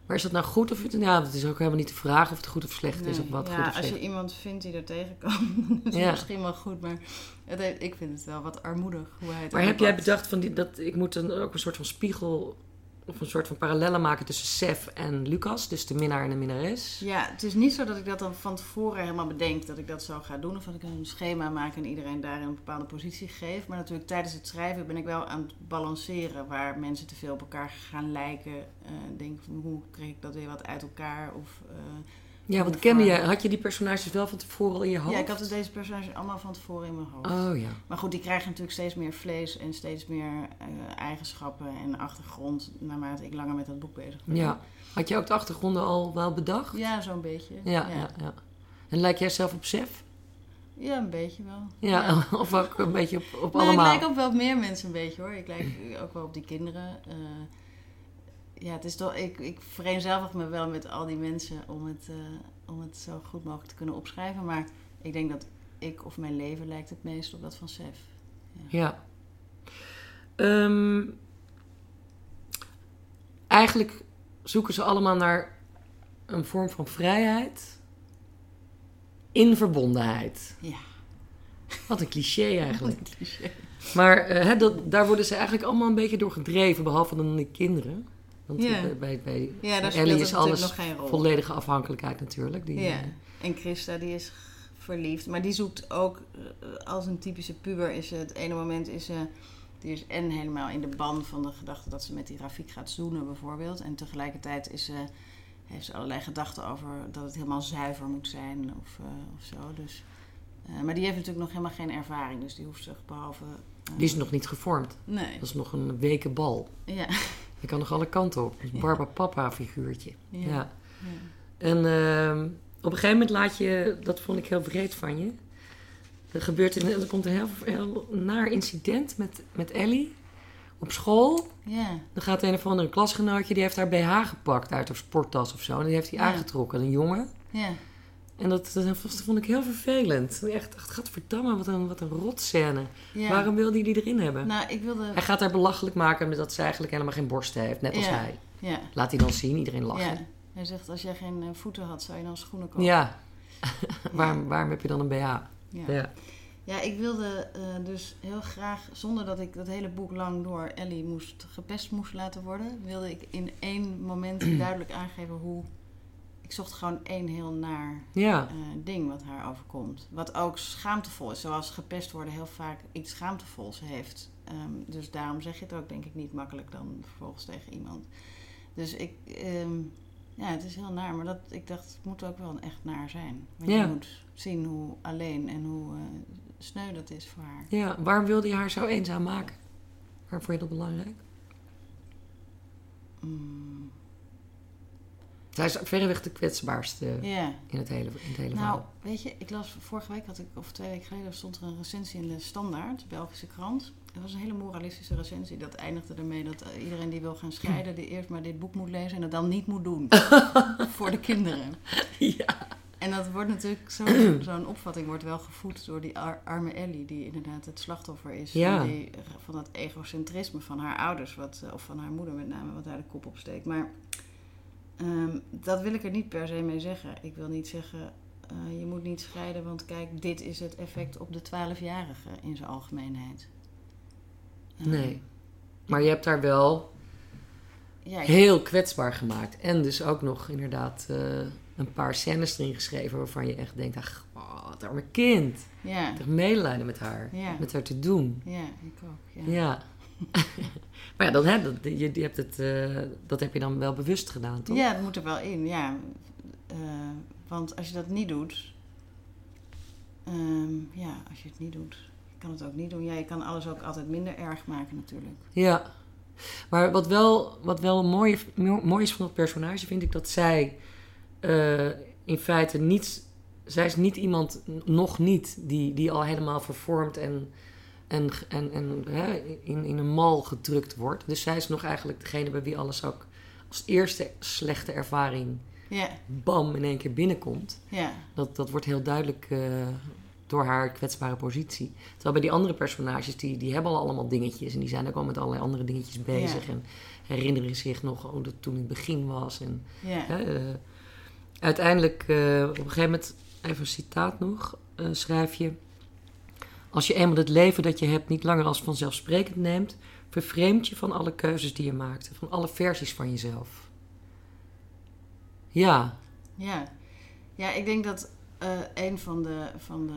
Maar is dat nou goed of... Ja, het is ook helemaal niet de vraag of het goed of slecht is. Of wat ja, goed of als je iemand vindt die er tegen kan, dan is het Ja. misschien wel goed. Maar het ik vind het wel wat armoedig hoe hij het Maar heb jij bedacht van die, dat ik moet dan ook een soort van spiegel of een soort van parallellen maken tussen Sef en Lucas, dus de minnaar en de minnares? Ja, het is niet zo dat ik dat dan van tevoren helemaal bedenk dat ik dat zo ga doen. Of dat ik een schema maak en iedereen daar een bepaalde positie geef. Maar natuurlijk tijdens het schrijven ben ik wel aan het balanceren waar mensen te veel op elkaar gaan lijken. Eh denk van hoe kreeg ik dat weer wat uit elkaar? Of, eh, Ja, wat Hoe kende vorm- jij? Had je die personages wel van tevoren al in je hoofd? ja, ik had deze personages allemaal van tevoren in mijn hoofd. Oh ja. Maar goed, die krijgen natuurlijk steeds meer vlees en steeds meer eh, eigenschappen en achtergrond naarmate ik langer met dat boek bezig ben. ja. Had je ook de achtergronden al wel bedacht? Ja, zo'n beetje. Ja, ja, ja. En lijk jij zelf op Sef? Ja, een beetje wel. Ja, of ook een beetje op, op Nou, allemaal? ik lijk op wel meer mensen een beetje hoor. Ik lijk ook wel op die kinderen. Eh, ja, het is toch, ik, ik vereenzelvig me wel met al die mensen om het, eh, om het zo goed mogelijk te kunnen opschrijven. Maar ik denk dat ik of mijn leven lijkt het meest op dat van Sef. Ja. Ehm, eigenlijk zoeken ze allemaal naar een vorm van vrijheid in verbondenheid. Ja. Wat een cliché eigenlijk. Een cliché. Maar hè, dat, daar worden ze eigenlijk allemaal een beetje door gedreven, behalve dan die kinderen. Want Ja. bij, bij, bij Ja, Ellie is alles nog geen rol. volledige afhankelijkheid natuurlijk. Die, Ja, eh, en Christa die is verliefd. Maar die zoekt ook, eh, als een typische puber is ze, het ene moment is ze, die is en helemaal in de ban van de gedachte dat ze met die Rafik gaat zoenen bijvoorbeeld. En tegelijkertijd is ze, heeft ze allerlei gedachten over dat het helemaal zuiver moet zijn of, eh, of zo. Dus, eh, maar die heeft natuurlijk nog helemaal geen ervaring, dus die hoeft zich behalve... eh, die is nog niet gevormd. Nee, Dat is nog een weke bal. ja. Die kan nog alle kanten op. Een Barba Papa figuurtje. Ja. ja. En ehm, op een gegeven moment laat je, dat vond ik heel vreed van je. Er, gebeurt er komt een heel, heel naar incident met, met Ellie op school. Ja, Dan gaat een of andere klasgenootje, die heeft haar BH gepakt uit haar sporttas of zo. En die heeft hij aangetrokken, een jongen. ja. En dat, dat, vond ik heel vervelend. Echt, dacht, gadverdamme, wat een, wat een rotscène. ja. Waarom wilde hij die erin hebben? Nou, ik wilde... Hij gaat haar belachelijk maken met dat ze eigenlijk helemaal geen borsten heeft, net als Ja. hij. Ja, Laat hij dan zien, iedereen lachen. ja. Hij zegt, als jij geen eh, voeten had, zou je dan schoenen kopen? Ja. waarom, waarom heb je dan een BH? Ja. Ja. Ja, ik wilde eh, dus heel graag, zonder dat ik dat hele boek lang door Ellie moest, gepest moest laten worden, wilde ik in één moment duidelijk aangeven hoe. Ik zocht gewoon één heel naar Ja, eh, ding wat haar overkomt. Wat ook schaamtevol is. Zoals gepest worden heel vaak iets schaamtevols heeft. Ehm, dus daarom zeg je het ook denk ik niet makkelijk dan vervolgens tegen iemand. Dus ik, ehm, ja, het is heel naar. Maar dat, ik dacht, het moet ook wel echt naar zijn. Want Ja. je moet zien hoe alleen en hoe eh, sneu dat is voor haar. ja. Waarom wilde je haar zo eenzaam maken? Waarom vond je dat belangrijk? Mm, Zij is verreweg de kwetsbaarste Ja. in het hele, in het hele Nou, verhaal. weet je, ik las vorige week, had ik, of twee weken geleden, stond er een recensie in de Standaard, de Belgische krant. Het was een hele moralistische recensie. Dat eindigde ermee dat eh, iedereen die wil gaan scheiden, die eerst maar dit boek moet lezen en het dan niet moet doen. voor de kinderen. Ja. En dat wordt natuurlijk, zo- zo'n opvatting wordt wel gevoed door die ar- arme Ellie, die inderdaad het slachtoffer is Ja. van, die, van dat egocentrisme van haar ouders, wat, eh, of van haar moeder met name, wat daar de kop op steekt. Maar ehm, dat wil ik er niet per se mee zeggen. Ik wil niet zeggen, eh, je moet niet scheiden, want kijk, dit is het effect op de 12-jarige in zijn algemeenheid. Eh, Nee. Maar je hebt haar wel Ja, heel kwetsbaar gemaakt. En dus ook nog inderdaad eh, een paar scènes erin geschreven waarvan je echt denkt, ach, oh, het arme kind. ja, heb medelijden met haar. Ja. Met haar te doen. ja, ik ook. Ja. Ja. maar ja, dan, hè, dat, je, je hebt het, eh, dat heb je dan wel bewust gedaan, toch? Ja, dat moet er wel in, ja. Eh, want als je dat niet doet, ehm, ja, als je het niet doet, je kan het ook niet doen. Ja, je kan alles ook altijd minder erg maken natuurlijk. Ja. Maar wat wel, wat wel mooi, mooi is van het personage, vind ik dat zij eh, in feite niet. Zij is niet iemand, nog niet, die, die al helemaal vervormd en, en, en, en hè, in, in een mal gedrukt wordt. Dus zij is nog eigenlijk degene bij wie alles ook als eerste slechte ervaring, bam, in één keer binnenkomt. Dat, dat wordt heel duidelijk eh, door haar kwetsbare positie. Terwijl bij die andere personages, die, die hebben al allemaal dingetjes. En die zijn ook al met allerlei andere dingetjes bezig. En herinneren zich nog hoe dat toen in het begin was. En, hè, eh, uiteindelijk, eh, op een gegeven moment, even een citaat nog, schrijf je... Als je eenmaal het leven dat je hebt niet langer als vanzelfsprekend neemt... vervreemd je van alle keuzes die je maakte. Van alle versies van jezelf. Ja, Ja, ja ik denk dat eh, een van de, van de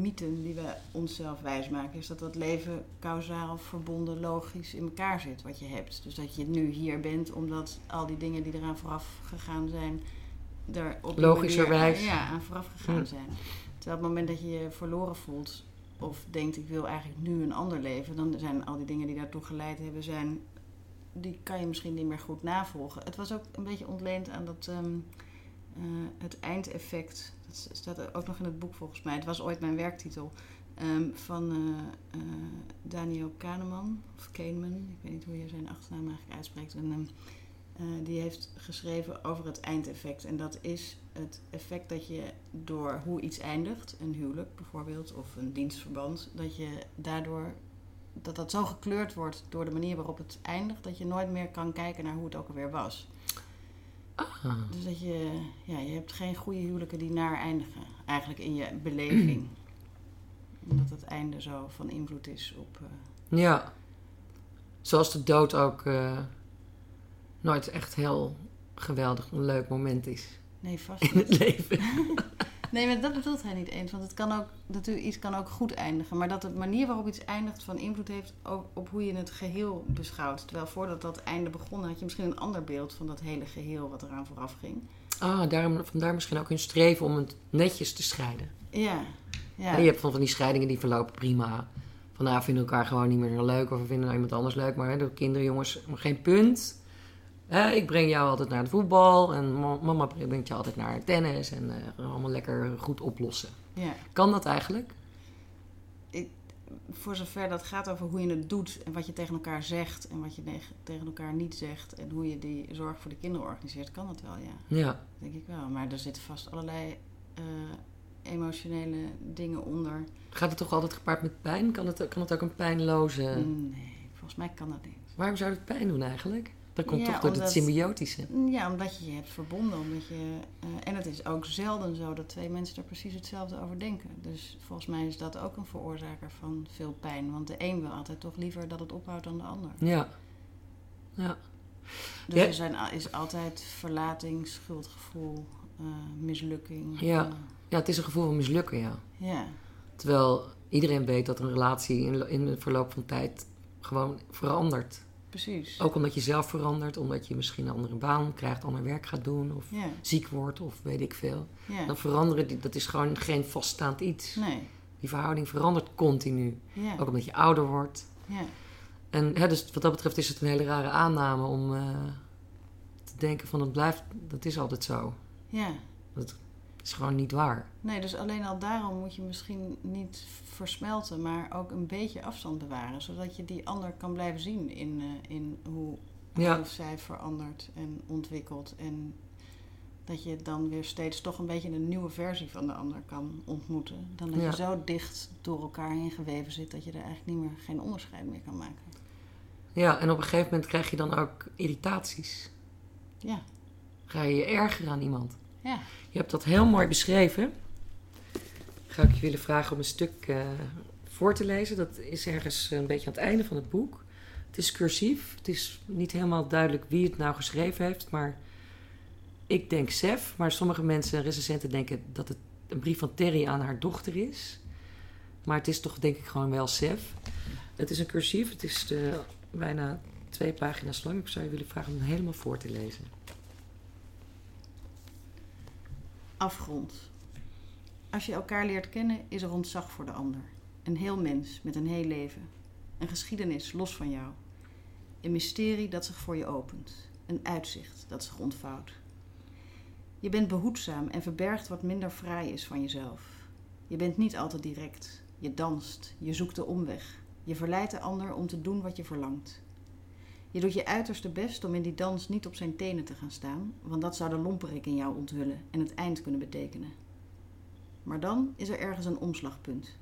mythen die we onszelf wijsmaken... is dat dat leven kausaal, verbonden, logisch in elkaar zit wat je hebt. Dus dat je nu hier bent omdat al die dingen die eraan vooraf gegaan zijn... er op Logischerwijs. manier, ja, aan vooraf gegaan Hm. zijn. Terwijl op het moment dat je je verloren voelt... of denkt ik wil eigenlijk nu een ander leven... dan zijn al die dingen die daartoe geleid hebben... Zijn, die kan je misschien niet meer goed navolgen. Het was ook een beetje ontleend aan dat... ehm, eh, het eindeffect, dat staat ook nog in het boek volgens mij. Het was ooit mijn werktitel. ehm, van eh, eh, Daniel Kahneman, of Kahneman, ik weet niet hoe je zijn achternaam eigenlijk uitspreekt. En, ehm, eh, die heeft geschreven over het eindeffect. En dat is het effect dat je door hoe iets eindigt, een huwelijk bijvoorbeeld, of een dienstverband, dat je daardoor dat dat zo gekleurd wordt door de manier waarop het eindigt, dat je nooit meer kan kijken naar hoe het ook alweer was. ah, Dus dat je, ja, je hebt geen goede huwelijken die naar eindigen. Eigenlijk in je beleving. Omdat het einde zo van invloed is op... eh, Ja. Zoals de dood ook eh, nooit echt heel geweldig een leuk moment is nee, vast in het leven. Nee, maar dat bedoelt hij niet eens. Want het kan ook, natuurlijk, iets kan ook goed eindigen. Maar dat de manier waarop iets eindigt van invloed heeft ook op hoe je het geheel beschouwt. Terwijl voordat dat einde begon had je misschien een ander beeld van dat hele geheel wat eraan vooraf ging. Ah, daarom, vandaar misschien ook hun streven om het netjes te scheiden. Ja, ja. En je hebt van, van die scheidingen die verlopen prima. Van nou, we vinden elkaar gewoon niet meer zo leuk of we vinden nou iemand anders leuk. Maar hè, de kinderen, jongens, maar geen punt. Ik breng jou altijd naar het voetbal en ma- mama brengt je altijd naar tennis. En eh, allemaal lekker goed oplossen. ja. Kan dat eigenlijk? voor zover dat gaat over hoe je het doet en wat je tegen elkaar zegt en wat je tegen elkaar niet zegt en hoe je die zorg voor de kinderen organiseert, kan dat wel, ja. Ja. Denk ik wel. Maar er zitten vast allerlei eh, emotionele dingen onder. Gaat het toch altijd gepaard met pijn? Kan het, kan het ook een pijnloze... Nee, volgens mij kan dat niet. Waarom zou het pijn doen eigenlijk? Dat komt Ja, toch door het omdat- symbiotische. Ja, omdat je je hebt verbonden. Omdat je, eh, en het is ook zelden zo dat twee mensen er precies hetzelfde over denken. Dus volgens mij is dat ook een veroorzaker van veel pijn. Want de een wil altijd toch liever dat het ophoudt dan de ander. Ja. Ja. Dus Ja. er zijn, is altijd verlating, schuldgevoel, eh, mislukking. Ja. Ja, het is een gevoel van mislukken, ja. ja. Terwijl iedereen weet dat een relatie in, in de verloop van tijd gewoon verandert. Precies. Ook omdat je zelf verandert, omdat je misschien een andere baan krijgt, ander werk gaat doen, of ziek wordt, of weet ik veel. ja. Dan veranderen dat is gewoon geen vaststaand iets. Nee. Die verhouding verandert continu. Ook omdat je ouder wordt. En hè, dus wat dat betreft is het een hele rare aanname om eh, te denken van het blijft, dat is altijd zo. ja. Dat is gewoon niet waar. Nee, dus alleen al daarom moet je misschien niet versmelten, maar ook een beetje afstand bewaren. Zodat je die ander kan blijven zien in, eh, in hoe Ja. hij of zij verandert en ontwikkelt. En dat je dan weer steeds toch een beetje een nieuwe versie van de ander kan ontmoeten. Dan dat Ja. je zo dicht door elkaar heen geweven zit dat je er eigenlijk niet meer geen onderscheid meer kan maken. Ja, en op een gegeven moment krijg je dan ook irritaties. Ja, Ga je je ergeren aan iemand. Ja. Je hebt dat heel mooi beschreven. Ga ik je willen vragen om een stuk eh, voor te lezen. Dat is ergens een beetje aan het einde van het boek. Het is cursief. Het is niet helemaal duidelijk wie het nou geschreven heeft. Maar ik denk Sef. Maar sommige mensen, recensenten, denken dat het een brief van Terry aan haar dochter is. Maar het is toch denk ik gewoon wel Sef. Het is een cursief. Het is eh, bijna twee pagina's lang. Ik zou je willen vragen om het helemaal voor te lezen. Afgrond. Als je elkaar leert kennen, is er ontzag voor de ander. Een heel mens met een heel leven. Een geschiedenis los van jou. Een mysterie dat zich voor je opent. Een uitzicht dat zich ontvouwt. Je bent behoedzaam en verbergt wat minder fraai is van jezelf. Je bent niet altijd direct. Je danst, je zoekt de omweg. Je verleidt de ander om te doen wat je verlangt. Je doet je uiterste best om in die dans niet op zijn tenen te gaan staan, want dat zou de lomperik in jou onthullen en het eind kunnen betekenen. Maar dan is er ergens een omslagpunt.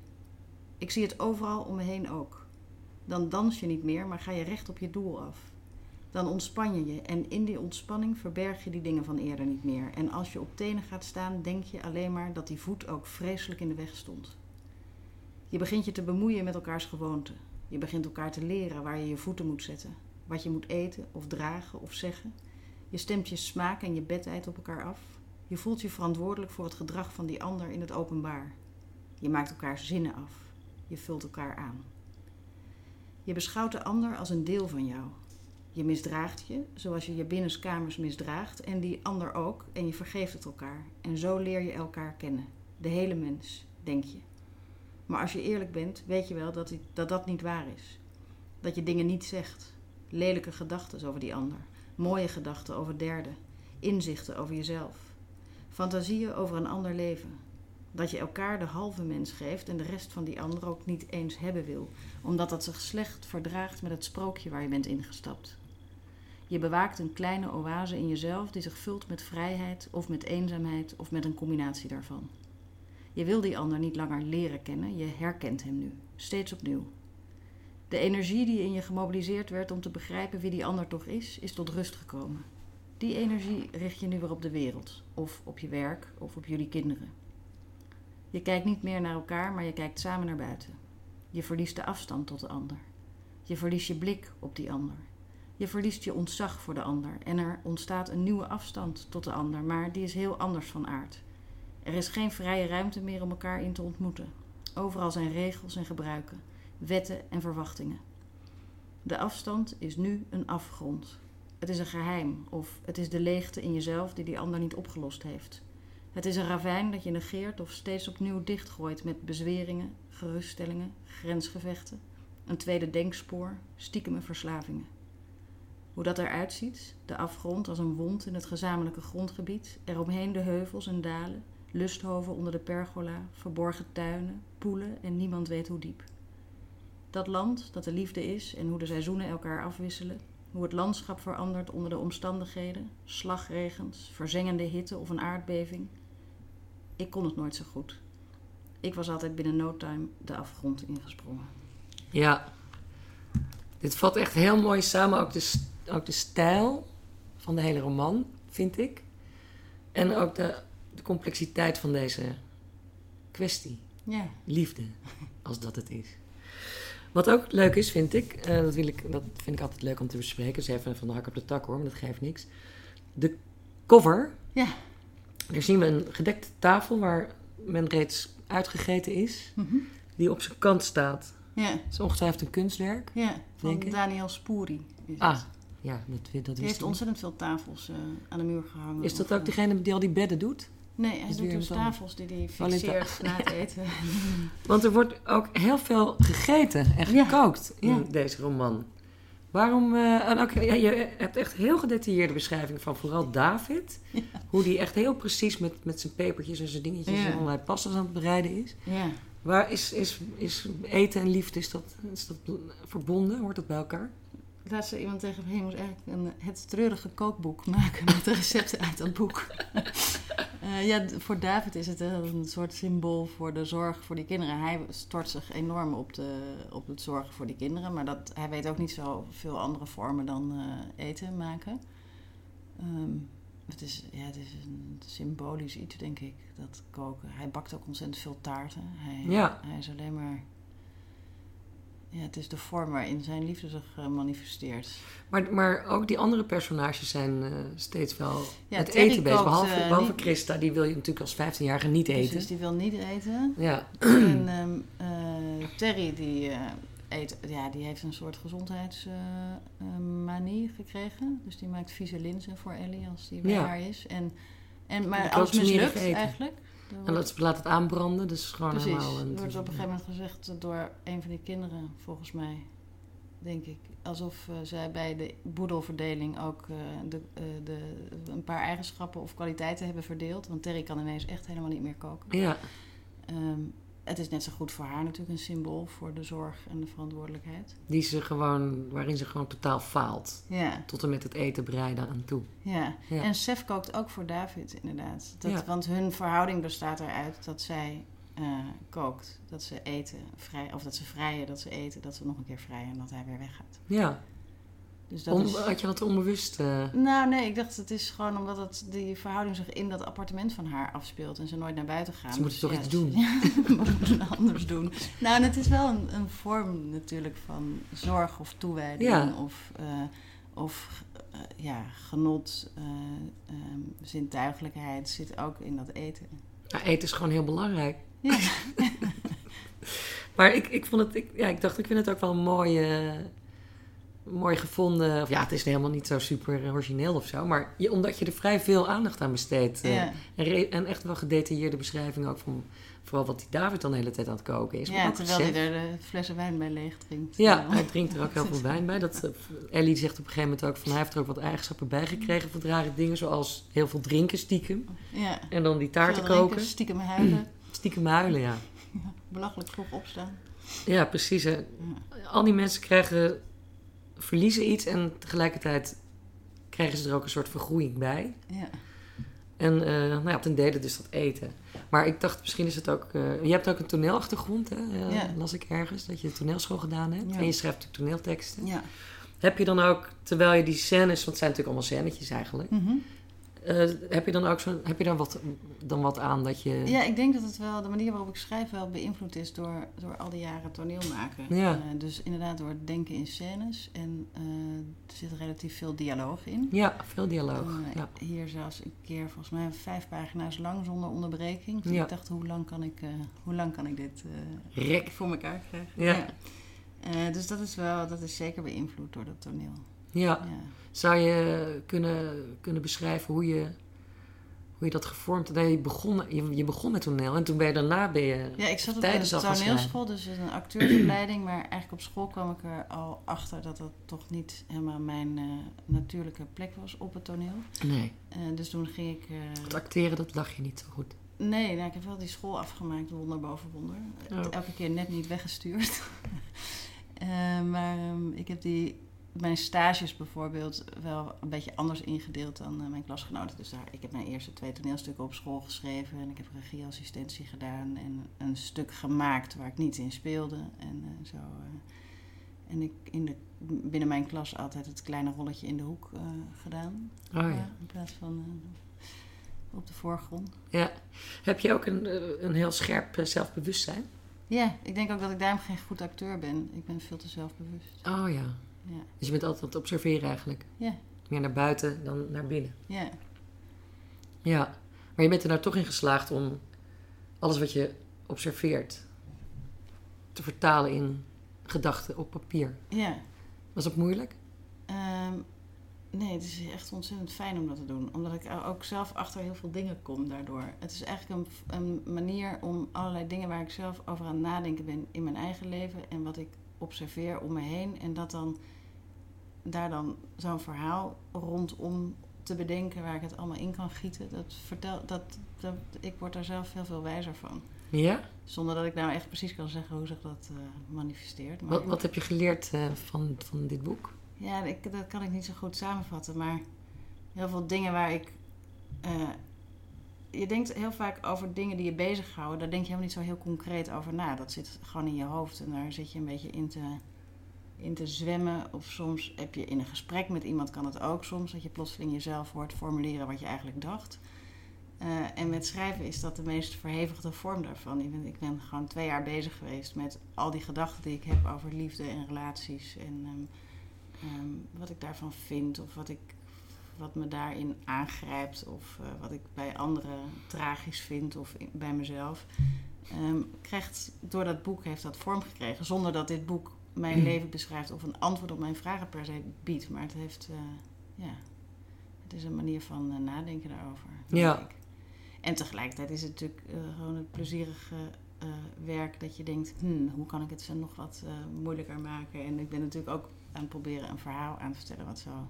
Ik zie het overal om me heen ook. Dan dans je niet meer, maar ga je recht op je doel af. Dan ontspan je je en in die ontspanning verberg je die dingen van eerder niet meer. En als je op tenen gaat staan, denk je alleen maar dat die voet ook vreselijk in de weg stond. Je begint je te bemoeien met elkaars gewoonten. Je begint elkaar te leren waar je je voeten moet zetten, wat je moet eten of dragen of zeggen. Je stemt je smaak en je bedtijd op elkaar af. Je voelt je verantwoordelijk voor het gedrag van die ander in het openbaar. Je maakt elkaar zinnen af. Je vult elkaar aan. Je beschouwt de ander als een deel van jou. Je misdraagt je, zoals je je binnenskamers misdraagt, en die ander ook, en je vergeeft het elkaar. En zo leer je elkaar kennen. De hele mens, denk je. Maar als je eerlijk bent, weet je wel dat dat, dat niet waar is. Dat je dingen niet zegt. Lelijke gedachten over die ander. Mooie gedachten over derden. Inzichten over jezelf. Fantasieën over een ander leven. Dat je elkaar de halve mens geeft en de rest van die ander ook niet eens hebben wil, omdat dat zich slecht verdraagt met het sprookje waar je bent ingestapt. Je bewaakt een kleine oase in jezelf die zich vult met vrijheid of met eenzaamheid of met een combinatie daarvan. Je wil die ander niet langer leren kennen, je herkent hem nu, steeds opnieuw. De energie die in je gemobiliseerd werd om te begrijpen wie die ander toch is, is tot rust gekomen. Die energie richt je nu weer op de wereld, of op je werk, of op jullie kinderen. Je kijkt niet meer naar elkaar, maar je kijkt samen naar buiten. Je verliest de afstand tot de ander. Je verliest je blik op die ander. Je verliest je ontzag voor de ander en er ontstaat een nieuwe afstand tot de ander, maar die is heel anders van aard. Er is geen vrije ruimte meer om elkaar in te ontmoeten. Overal zijn regels en gebruiken, wetten en verwachtingen. De afstand is nu een afgrond. Het is een geheim of het is de leegte in jezelf die die ander niet opgelost heeft. Het is een ravijn dat je negeert of steeds opnieuw dichtgooit met bezweringen, geruststellingen, grensgevechten, een tweede denkspoor, stiekeme verslavingen. Hoe dat eruit ziet, de afgrond als een wond in het gezamenlijke grondgebied, eromheen de heuvels en dalen, lusthoven onder de pergola, verborgen tuinen, poelen en niemand weet hoe diep. Dat land dat de liefde is en hoe de seizoenen elkaar afwisselen, hoe het landschap verandert onder de omstandigheden, slagregens, verzengende hitte of een aardbeving. Ik kon het nooit zo goed. Ik was altijd binnen no time de afgrond ingesprongen. Ja, dit vat echt heel mooi samen. Ook de, ook de stijl van de hele roman, vind ik. En ook de, de complexiteit van deze kwestie. Ja, Liefde, als dat het is. Wat ook leuk is, vind ik, eh, dat, wil ik, dat vind ik altijd leuk om te bespreken. Dus even van de hak op de tak hoor, maar dat geeft niks. De cover. Ja. Daar zien we een gedekte tafel waar men reeds uitgegeten is. Mhm. Die op zijn kant staat. Ja, Het is ongetwijfeld een kunstwerk. ja. van. Daniel Spoeri. Is het. Ah, ja, dat, dat Die wist heeft ontzettend veel tafels eh, aan de muur gehangen. Is dat ook eh, degene die al die bedden doet? Nee, hij doet dus tafels die hij fixeert na het eten. Want er wordt ook heel veel gegeten en Ja. gekookt in Ja. deze roman. Waarom... eh, en ook, ja, je hebt echt heel gedetailleerde beschrijving van vooral David. Hoe die echt heel precies met, met zijn pepertjes en zijn dingetjes Ja. en allerlei pastas aan het bereiden is. Ja. Waar is, is, is eten en liefde, is dat, is dat verbonden? Hoort dat bij elkaar? Laatst zei iemand tegen me, je moet eigenlijk een, het treurige kookboek maken met de recepten uit dat boek. Eh, ja, voor David is het een soort symbool voor de zorg voor die kinderen. Hij stort zich enorm op, de, op het zorgen voor die kinderen, maar dat, hij weet ook niet zo veel andere vormen dan eh, eten maken. Ehm, het, is, ja, het is een symbolisch iets, denk ik, dat koken. Hij bakt ook ontzettend veel taarten. Hij, Ja. hij is alleen maar... Ja, het is de vorm waarin zijn liefde zich eh, manifesteert. Maar, maar ook die andere personages zijn eh, steeds wel Ja, Terry eten bezig. Behalve, eh, behalve niet- Christa, die wil je natuurlijk als 15-jarige niet eten. Precies, die wil niet eten. Ja, en ehm, eh, Terry, die, eet, ja, die heeft een soort gezondheidsmanie gekregen. Dus die maakt vieze linzen voor Ellie als die bij Ja. haar is. En, en, maar alles mislukt eigenlijk. En dat, laat het aanbranden, dus gewoon Precies. helemaal... Een- wordt op een gegeven moment gezegd door een van die kinderen, volgens mij, denk ik. Alsof eh, zij bij de boedelverdeling ook eh, de, eh, de, een paar eigenschappen of kwaliteiten hebben verdeeld. Want Terry kan ineens echt helemaal niet meer koken. Ja, Ehm, het is net zo goed voor haar natuurlijk een symbool voor de zorg en de verantwoordelijkheid. die ze gewoon, waarin ze gewoon totaal faalt. Ja, Tot en met het eten bereiden aan toe. ja. Ja. En Sef kookt ook voor David, inderdaad. Dat, Ja. Want hun verhouding bestaat eruit dat zij eh, kookt. Dat ze eten, vrij, of dat ze vrijen, dat ze eten, dat ze nog een keer vrijen en dat hij weer weggaat. Ja, Dus dat Om, is... had je dat onbewust... eh, Nou, nee, ik dacht het is gewoon omdat het, die verhouding zich in dat appartement van haar afspeelt en ze nooit naar buiten gaan. Ze moeten toch ja, iets doen. Ja, wat moeten ze anders doen? Nou, en het is wel een, een vorm natuurlijk van zorg of toewijding Ja. of, eh, of eh, ja, genot, eh, ehm, zintuigelijkheid zit ook in dat eten. ja, eten is gewoon heel belangrijk. Ja, Maar ik, ik vond het... Ik, ja, ik dacht, ik vind het ook wel een mooie... Mooi gevonden. Of ja, het is helemaal niet zo super origineel of zo. Maar je, omdat je er vrij veel aandacht aan besteedt. eh, ja. En, echt wel gedetailleerde beschrijving ook van vooral wat die David dan de hele tijd aan het koken is. Ja terwijl hij er de flessen wijn bij leeg drinkt. Ja, hij drinkt er ook heel veel wijn bij. Dat, eh, Ellie zegt op een gegeven moment ook van hij heeft er ook wat eigenschappen bij gekregen van rare dingen. Zoals heel veel drinken stiekem. ja. En dan die taarten koken. Stiekem huilen, Stiekem huilen, ja. belachelijk vroeg opstaan. Ja, precies. hè. Al die mensen krijgen, verliezen iets en tegelijkertijd krijgen ze er ook een soort vergroeiing bij. Ja. En eh, nou ja, ten dele dus dat eten. Maar ik dacht, misschien is het ook... eh, je hebt ook een toneelachtergrond, hè? eh, Ja. las ik ergens, dat je toneelschool gedaan hebt. Ja. En je schrijft natuurlijk toneelteksten. ja. Heb je dan ook, terwijl je die scènes... Want het zijn natuurlijk allemaal scènetjes eigenlijk. Mhm. Eh, heb je dan ook zo, heb je daar wat, dan wat aan dat je... Ja, ik denk dat het wel, de manier waarop ik schrijf wel beïnvloed is door, door al die jaren toneel maken. Ja. Eh, dus inderdaad door het denken in scènes. En eh, er zit relatief veel dialoog in. Ja, veel dialoog. Ja. Hier zelfs een keer, volgens mij vijf pagina's lang zonder onderbreking. Dus Ja. ik dacht, hoe lang kan ik, hoe lang kan ik dit Rek. voor elkaar krijgen? Ja. Dus dat is wel, dat is zeker beïnvloed door dat toneel. Ja. Zou je kunnen, kunnen beschrijven hoe je, hoe je dat gevormd hebt? Nee, je, begon, je, je begon met toneel en toen ben je daarna ben je... Ja, ik zat op een toneelschool, dus een acteursopleiding. maar eigenlijk op school kwam ik er al achter dat dat toch niet helemaal mijn eh, natuurlijke plek was op het toneel. Nee, Eh, dus toen ging ik... eh, het acteren dat lag je niet zo goed. nee, nou, ik heb wel die school afgemaakt, wonder boven wonder. Oh. Elke keer net niet weggestuurd. Maar ehm, ik heb die, mijn stages bijvoorbeeld wel een beetje anders ingedeeld dan eh, mijn klasgenoten. Dus daar, ik heb mijn eerste twee toneelstukken op school geschreven en ik heb regieassistentie gedaan en een stuk gemaakt waar ik niet in speelde. En eh, zo. eh, en ik in de, binnen mijn klas altijd het kleine rolletje in de hoek gedaan. Oh ja. In plaats van op de voorgrond. ja. Heb je ook een, een heel scherp zelfbewustzijn? Ja, ik denk ook dat ik daarom geen goed acteur ben. Ik ben veel te zelfbewust. Oh ja. Ja, Dus je bent altijd aan het observeren eigenlijk. ja, Meer naar buiten dan naar binnen. ja. Ja. Maar je bent er nou toch in geslaagd om alles wat je observeert te vertalen in gedachten op papier. ja. Was dat moeilijk? Ehm, nee, het is echt ontzettend fijn om dat te doen. Omdat ik ook zelf achter heel veel dingen kom daardoor. Het is eigenlijk een, een manier om allerlei dingen waar ik zelf over aan het nadenken ben in mijn eigen leven. En wat ik observeer om me heen. En dat dan, daar dan zo'n verhaal rondom te bedenken waar ik het allemaal in kan gieten. Dat vertel, dat, dat, ik word daar zelf heel veel wijzer van. Ja? Zonder dat ik nou echt precies kan zeggen hoe zich dat eh, manifesteert. Maar Wat, wat heb je geleerd eh, van, van dit boek? Ja, ik, dat kan ik niet zo goed samenvatten. Maar heel veel dingen waar ik. eh, je denkt heel vaak over dingen die je bezighouden. Daar denk je helemaal niet zo heel concreet over na. Dat zit gewoon in je hoofd en daar zit je een beetje in te, in te zwemmen. Of soms heb je in een gesprek met iemand, kan het ook soms, dat je plotseling jezelf hoort formuleren wat je eigenlijk dacht. Eh, en met schrijven is dat de meest verhevigde vorm daarvan. Ik ben, ik ben gewoon twee jaar bezig geweest met al die gedachten die ik heb over liefde en relaties. En ehm, ehm, wat ik daarvan vind of wat, ik, wat me daarin aangrijpt of eh, wat ik bij anderen tragisch vind of in- bij mezelf. Ehm, krijgt, door dat boek heeft dat vorm gekregen zonder dat dit boek mijn leven beschrijft of een antwoord op mijn vragen per se biedt. Maar het heeft, eh, ja, het is een manier van eh, nadenken daarover. Ja. ik. En tegelijkertijd is het natuurlijk gewoon het plezierige werk dat je denkt, hmm, hoe kan ik het zo nog wat moeilijker maken? En ik ben natuurlijk ook aan het proberen een verhaal aan te vertellen wat zo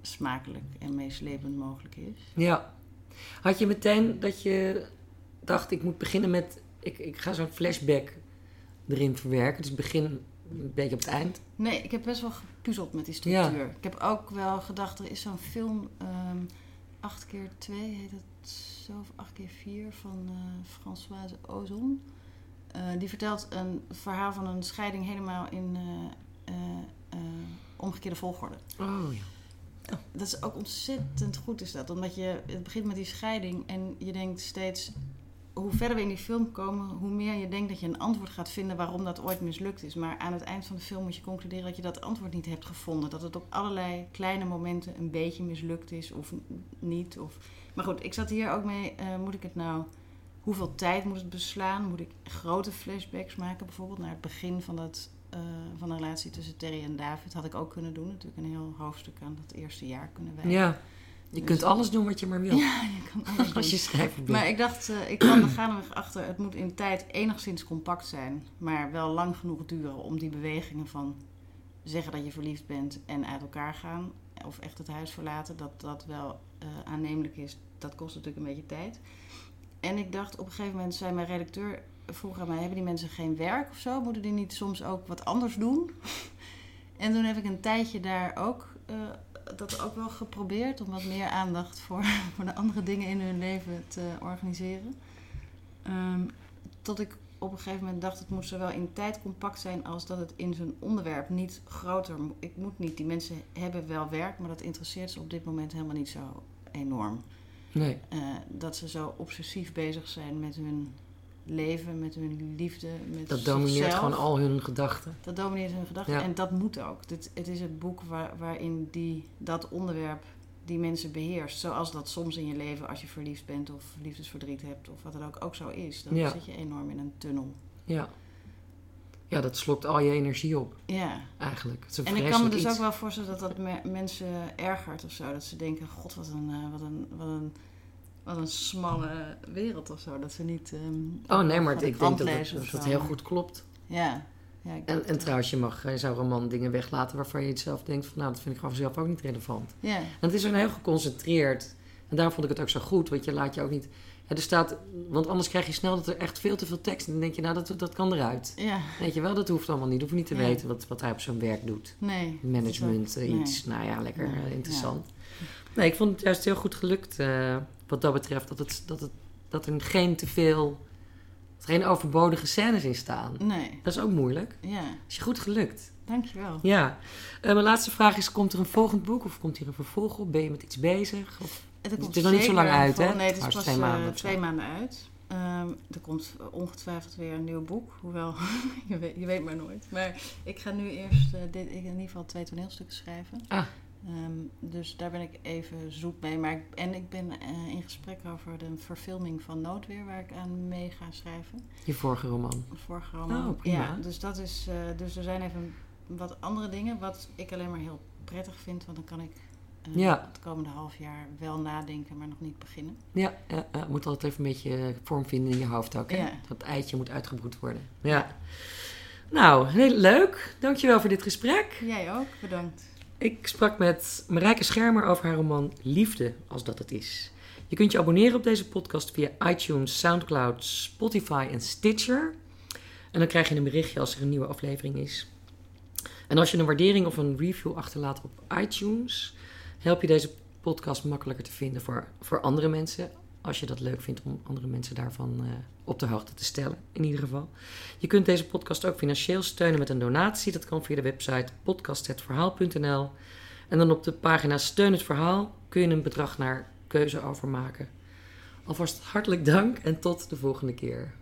smakelijk en meeslepend mogelijk is. Ja. Had je meteen dat je dacht, ik moet beginnen met... Ik, ik ga zo'n flashback erin verwerken. Dus begin een beetje op het eind. Nee, ik heb best wel gepuzzeld met die structuur. Ik heb ook wel gedacht, er is zo'n film, ehm 8 keer 2 heet het zo, of 8 keer 4 van eh, Françoise Ozon. Eh, die vertelt een verhaal van een scheiding helemaal in eh, omgekeerde volgorde. Oh ja. Dat is ook ontzettend goed is dat. Omdat je, het begint met die scheiding en je denkt steeds... Hoe verder we in die film komen, hoe meer je denkt dat je een antwoord gaat vinden waarom dat ooit mislukt is. Maar aan het eind van de film moet je concluderen dat je dat antwoord niet hebt gevonden. Dat het op allerlei kleine momenten een beetje mislukt is of niet. Of... Maar goed, ik zat hier ook mee. eh, moet ik het nou... Hoeveel tijd moet het beslaan? Moet ik grote flashbacks maken? Bijvoorbeeld naar het begin van, dat, eh, van de relatie tussen Terry en David. Had ik ook kunnen doen. Natuurlijk een heel hoofdstuk aan dat eerste jaar kunnen wijden. Ja. Je kunt alles doen wat je maar wil. Ja, je kan alles doen. Als je schrijver bent. Maar ik dacht, eh, ik kwam er gaandeweg achter, het moet in tijd enigszins compact zijn, maar wel lang genoeg duren om die bewegingen van zeggen dat je verliefd bent en uit elkaar gaan, of echt het huis verlaten, dat dat wel eh, aannemelijk is. Dat kost natuurlijk een beetje tijd. En ik dacht, op een gegeven moment zei mijn redacteur, vroeg aan mij, hebben die mensen geen werk of zo? Moeten die niet soms ook wat anders doen? en toen heb ik een tijdje daar ook eh, dat ook wel geprobeerd om wat meer aandacht voor, voor de andere dingen in hun leven te organiseren. Ehm, tot ik op een gegeven moment dacht, het moet zowel in tijd compact zijn als dat het in zijn onderwerp niet groter. Ik moet niet, die mensen hebben wel werk, maar dat interesseert ze op dit moment helemaal niet zo enorm. Nee. Eh, dat ze zo obsessief bezig zijn met hun leven, met hun liefde, met Dat domineert zichzelf. gewoon al hun gedachten. Dat domineert hun gedachten. Ja. En dat moet ook. Dit, het is het boek waar, waarin die, dat onderwerp die mensen beheerst. Zoals dat soms in je leven, als je verliefd bent of liefdesverdriet hebt, of wat dan ook, ook zo is. Dan Ja. zit je enorm in een tunnel. Ja. Ja, dat slokt al je energie op, Ja. eigenlijk. Het is een En ik kan me dus iets. ook wel voorstellen dat dat me- mensen ergert of zo. Dat ze denken, god, wat een, eh, wat een, wat een, wat een smalle wereld of zo. Dat ze niet... ehm, Oh nee, maar ik denk dat het, dat het heel goed klopt. Ja. ja ik En, eh, trouwens, je mag, je zou roman dingen weglaten waarvan je het zelf denkt van nou, dat vind ik gewoon zelf ook niet relevant. Ja. En het is een heel geconcentreerd. En daarom vond ik het ook zo goed, want je laat je ook niet. Ja, er staat, want anders krijg je snel dat er echt veel te veel tekst. En dan denk je, nou, dat, dat kan eruit. Ja. Weet je wel, dat hoeft allemaal niet. Hoef je niet te Ja. weten wat, wat hij op zo'n werk doet. Nee. Management, eh, ook- iets. Nou ja, lekker Nee. eh, interessant. Nee, ik vond het juist heel goed gelukt eh, wat dat betreft. Dat, het, dat, het, dat er geen te veel, dat er geen overbodige scènes in staan. Nee. Dat is ook moeilijk. Ja. Is je goed gelukt. Dankjewel. Ja. Eh, mijn laatste vraag is, komt er een volgend boek? Of komt hier een vervolg op? Ben je met iets bezig? Of... Het, Het is nog niet zo lang uit, hè? Nee, het is pas twee twee maanden twee maanden uit. Ehm, er komt ongetwijfeld weer een nieuw boek. Hoewel, je, weet, je weet maar nooit. Maar ik ga nu eerst eh, dit, in ieder geval twee toneelstukken schrijven. Ah. Ehm, dus daar ben ik even zoek mee. Maar ik, en ik ben eh, in gesprek over de verfilming van Noodweer, waar ik aan mee ga schrijven. Je vorige roman. Vorige roman. Oh, prima. Ja, dus dat is. eh, dus er zijn even wat andere dingen, wat ik alleen maar heel prettig vind, want dan kan ik eh, Ja. het komende half jaar wel nadenken, maar nog niet beginnen. Ja, ja, moet altijd even een beetje vorm vinden in je hoofd ook. Hè? Ja. Dat eitje moet uitgebroed worden. Ja. Nou, heel leuk. Dankjewel voor dit gesprek. Jij ook, bedankt. Ik sprak met Marijke Schermer over haar roman Liefde, als dat het is. Je kunt je abonneren op deze podcast via iTunes, Soundcloud, Spotify en Stitcher. En dan krijg je een berichtje als er een nieuwe aflevering is. En als je een waardering of een review achterlaat op iTunes, help je deze podcast makkelijker te vinden voor, voor andere mensen. Als je dat leuk vindt om andere mensen daarvan eh, op de hoogte te stellen, in ieder geval. Je kunt deze podcast ook financieel steunen met een donatie. Dat kan via de website podcasthetverhaal.nl. En dan op de pagina Steun het Verhaal kun je een bedrag naar keuze overmaken. Alvast hartelijk dank en tot de volgende keer.